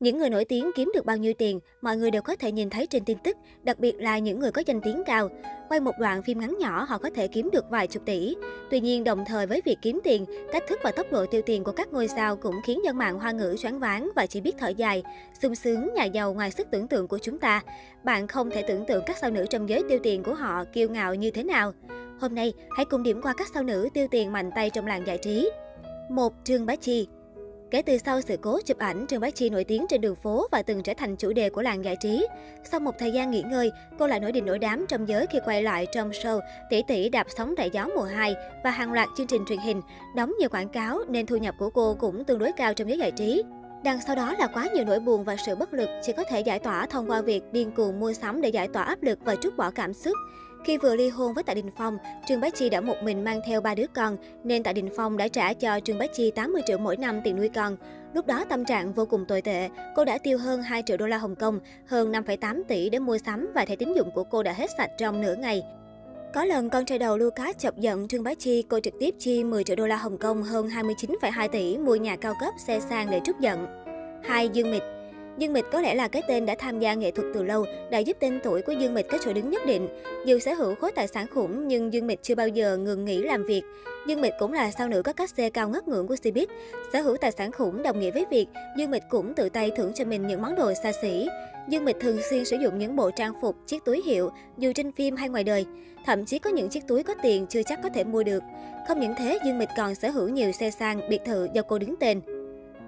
Những người nổi tiếng kiếm được bao nhiêu tiền, mọi người đều có thể nhìn thấy trên tin tức, đặc biệt là những người có danh tiếng cao. Quay một đoạn phim ngắn nhỏ, họ có thể kiếm được vài chục tỷ. Tuy nhiên, đồng thời với việc kiếm tiền, cách thức và tốc độ tiêu tiền của các ngôi sao cũng khiến dân mạng hoa ngữ choáng váng và chỉ biết thở dài, sung sướng nhà giàu ngoài sức tưởng tượng của chúng ta. Bạn không thể tưởng tượng các sao nữ trong giới tiêu tiền của họ kiêu ngạo như thế nào. Hôm nay, hãy cùng điểm qua các sao nữ tiêu tiền mạnh tay trong làng giải trí. 1. Trương Bá Chi Kể từ sau sự cố chụp ảnh, Trương Bá Chi nổi tiếng trên đường phố và từng trở thành chủ đề của làng giải trí. Sau một thời gian nghỉ ngơi, cô lại nổi đình nổi đám trong giới khi quay lại trong show Tỷ tỷ đạp sóng đại gió mùa 2 và hàng loạt chương trình truyền hình, đóng nhiều quảng cáo nên thu nhập của cô cũng tương đối cao trong giới giải trí. Đằng sau đó là quá nhiều nỗi buồn và sự bất lực chỉ có thể giải tỏa thông qua việc điên cuồng mua sắm để giải tỏa áp lực và trút bỏ cảm xúc. Khi vừa ly hôn với Tạ Đình Phong, Trương Bá Chi đã một mình mang theo ba đứa con, nên Tạ Đình Phong đã trả cho Trương Bá Chi 80 triệu mỗi năm tiền nuôi con. Lúc đó tâm trạng vô cùng tồi tệ, cô đã tiêu hơn 2 triệu đô la Hồng Kông, hơn 5,8 tỷ để mua sắm và thẻ tín dụng của cô đã hết sạch trong nửa ngày. Có lần con trai đầu Lucas chọc giận Trương Bá Chi, cô trực tiếp chi 10 triệu đô la Hồng Kông hơn 29,2 tỷ mua nhà cao cấp xe sang để trút giận. 2. Dương Mịch Dương Mịch có lẽ là cái tên đã tham gia nghệ thuật từ lâu, đã giúp tên tuổi của Dương Mịch có chỗ đứng nhất định. Dù sở hữu khối tài sản khủng, nhưng Dương Mịch chưa bao giờ ngừng nghỉ làm việc. Dương Mịch cũng là sao nữ có cách xe cao ngất ngưỡng của Cbiz. Sở hữu tài sản khủng đồng nghĩa với việc Dương Mịch cũng tự tay thưởng cho mình những món đồ xa xỉ. Dương Mịch thường xuyên sử dụng những bộ trang phục, chiếc túi hiệu, dù trên phim hay ngoài đời. Thậm chí có những chiếc túi có tiền chưa chắc có thể mua được. Không những thế, Dương Mịch còn sở hữu nhiều xe sang, biệt thự do cô đứng tên.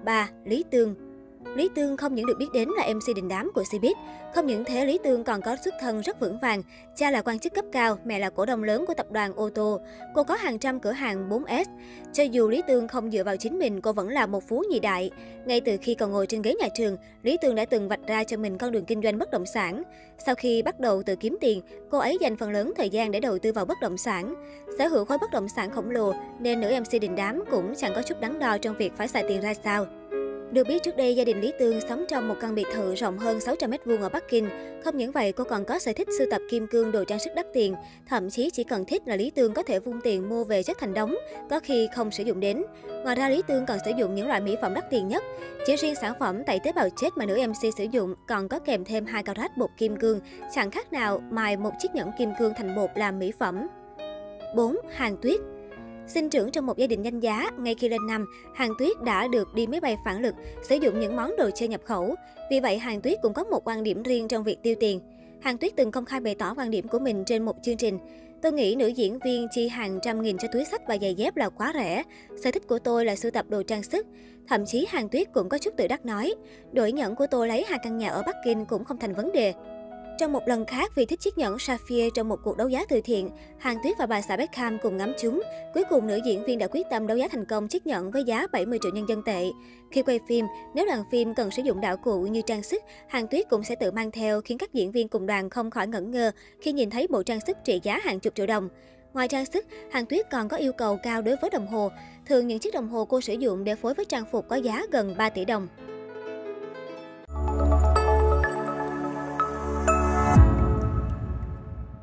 3. Lý Tương Lý Tương không những được biết đến là MC đình đám của Cbiz, không những thế Lý Tương còn có xuất thân rất vững vàng, cha là quan chức cấp cao, mẹ là cổ đông lớn của tập đoàn ô tô. Cô có hàng trăm cửa hàng 4S. Cho dù Lý Tương không dựa vào chính mình, cô vẫn là một phú nhị đại. Ngay từ khi còn ngồi trên ghế nhà trường, Lý Tương đã từng vạch ra cho mình con đường kinh doanh bất động sản. Sau khi bắt đầu tự kiếm tiền, cô ấy dành phần lớn thời gian để đầu tư vào bất động sản. Sở hữu khối bất động sản khổng lồ nên nữ MC đình đám cũng chẳng có chút đắn đo trong việc phải xài tiền ra sao. Được biết trước đây, gia đình Lý Tương sống trong một căn biệt thự rộng hơn 600 m2 ở Bắc Kinh. Không những vậy, cô còn có sở thích sưu tập kim cương đồ trang sức đắt tiền. Thậm chí chỉ cần thích là Lý Tương có thể vung tiền mua về chất thành đống, có khi không sử dụng đến. Ngoài ra, Lý Tương còn sử dụng những loại mỹ phẩm đắt tiền nhất. Chỉ riêng sản phẩm tẩy tế bào chết mà nữ MC sử dụng còn có kèm thêm hai carat bột kim cương, chẳng khác nào mài một chiếc nhẫn kim cương thành bột làm mỹ phẩm. 4. Hàng Tuyết Sinh trưởng trong một gia đình danh giá, ngay khi lên năm, Hàng Tuyết đã được đi máy bay phản lực, sử dụng những món đồ chơi nhập khẩu. Vì vậy, Hàng Tuyết cũng có một quan điểm riêng trong việc tiêu tiền. Hàng Tuyết từng công khai bày tỏ quan điểm của mình trên một chương trình. Tôi nghĩ nữ diễn viên chi hàng trăm nghìn cho túi sách và giày dép là quá rẻ. Sở thích của tôi là sưu tập đồ trang sức. Thậm chí Hàng Tuyết cũng có chút tự đắc nói, đổi nhẫn của tôi lấy hai căn nhà ở Bắc Kinh cũng không thành vấn đề. Trong một lần khác, vì thích chiếc nhẫn Sapphire trong một cuộc đấu giá từ thiện, Hàn Tuyết và bà xã Beckham cùng ngắm chúng. Cuối cùng, nữ diễn viên đã quyết tâm đấu giá thành công chiếc nhẫn với giá 70 triệu nhân dân tệ. Khi quay phim, nếu đoàn phim cần sử dụng đạo cụ như trang sức, Hàn Tuyết cũng sẽ tự mang theo, khiến các diễn viên cùng đoàn không khỏi ngẩn ngơ khi nhìn thấy bộ trang sức trị giá hàng chục triệu đồng. Ngoài trang sức, Hàn Tuyết còn có yêu cầu cao đối với đồng hồ. Thường những chiếc đồng hồ cô sử dụng để phối với trang phục có giá gần 3 tỷ đồng.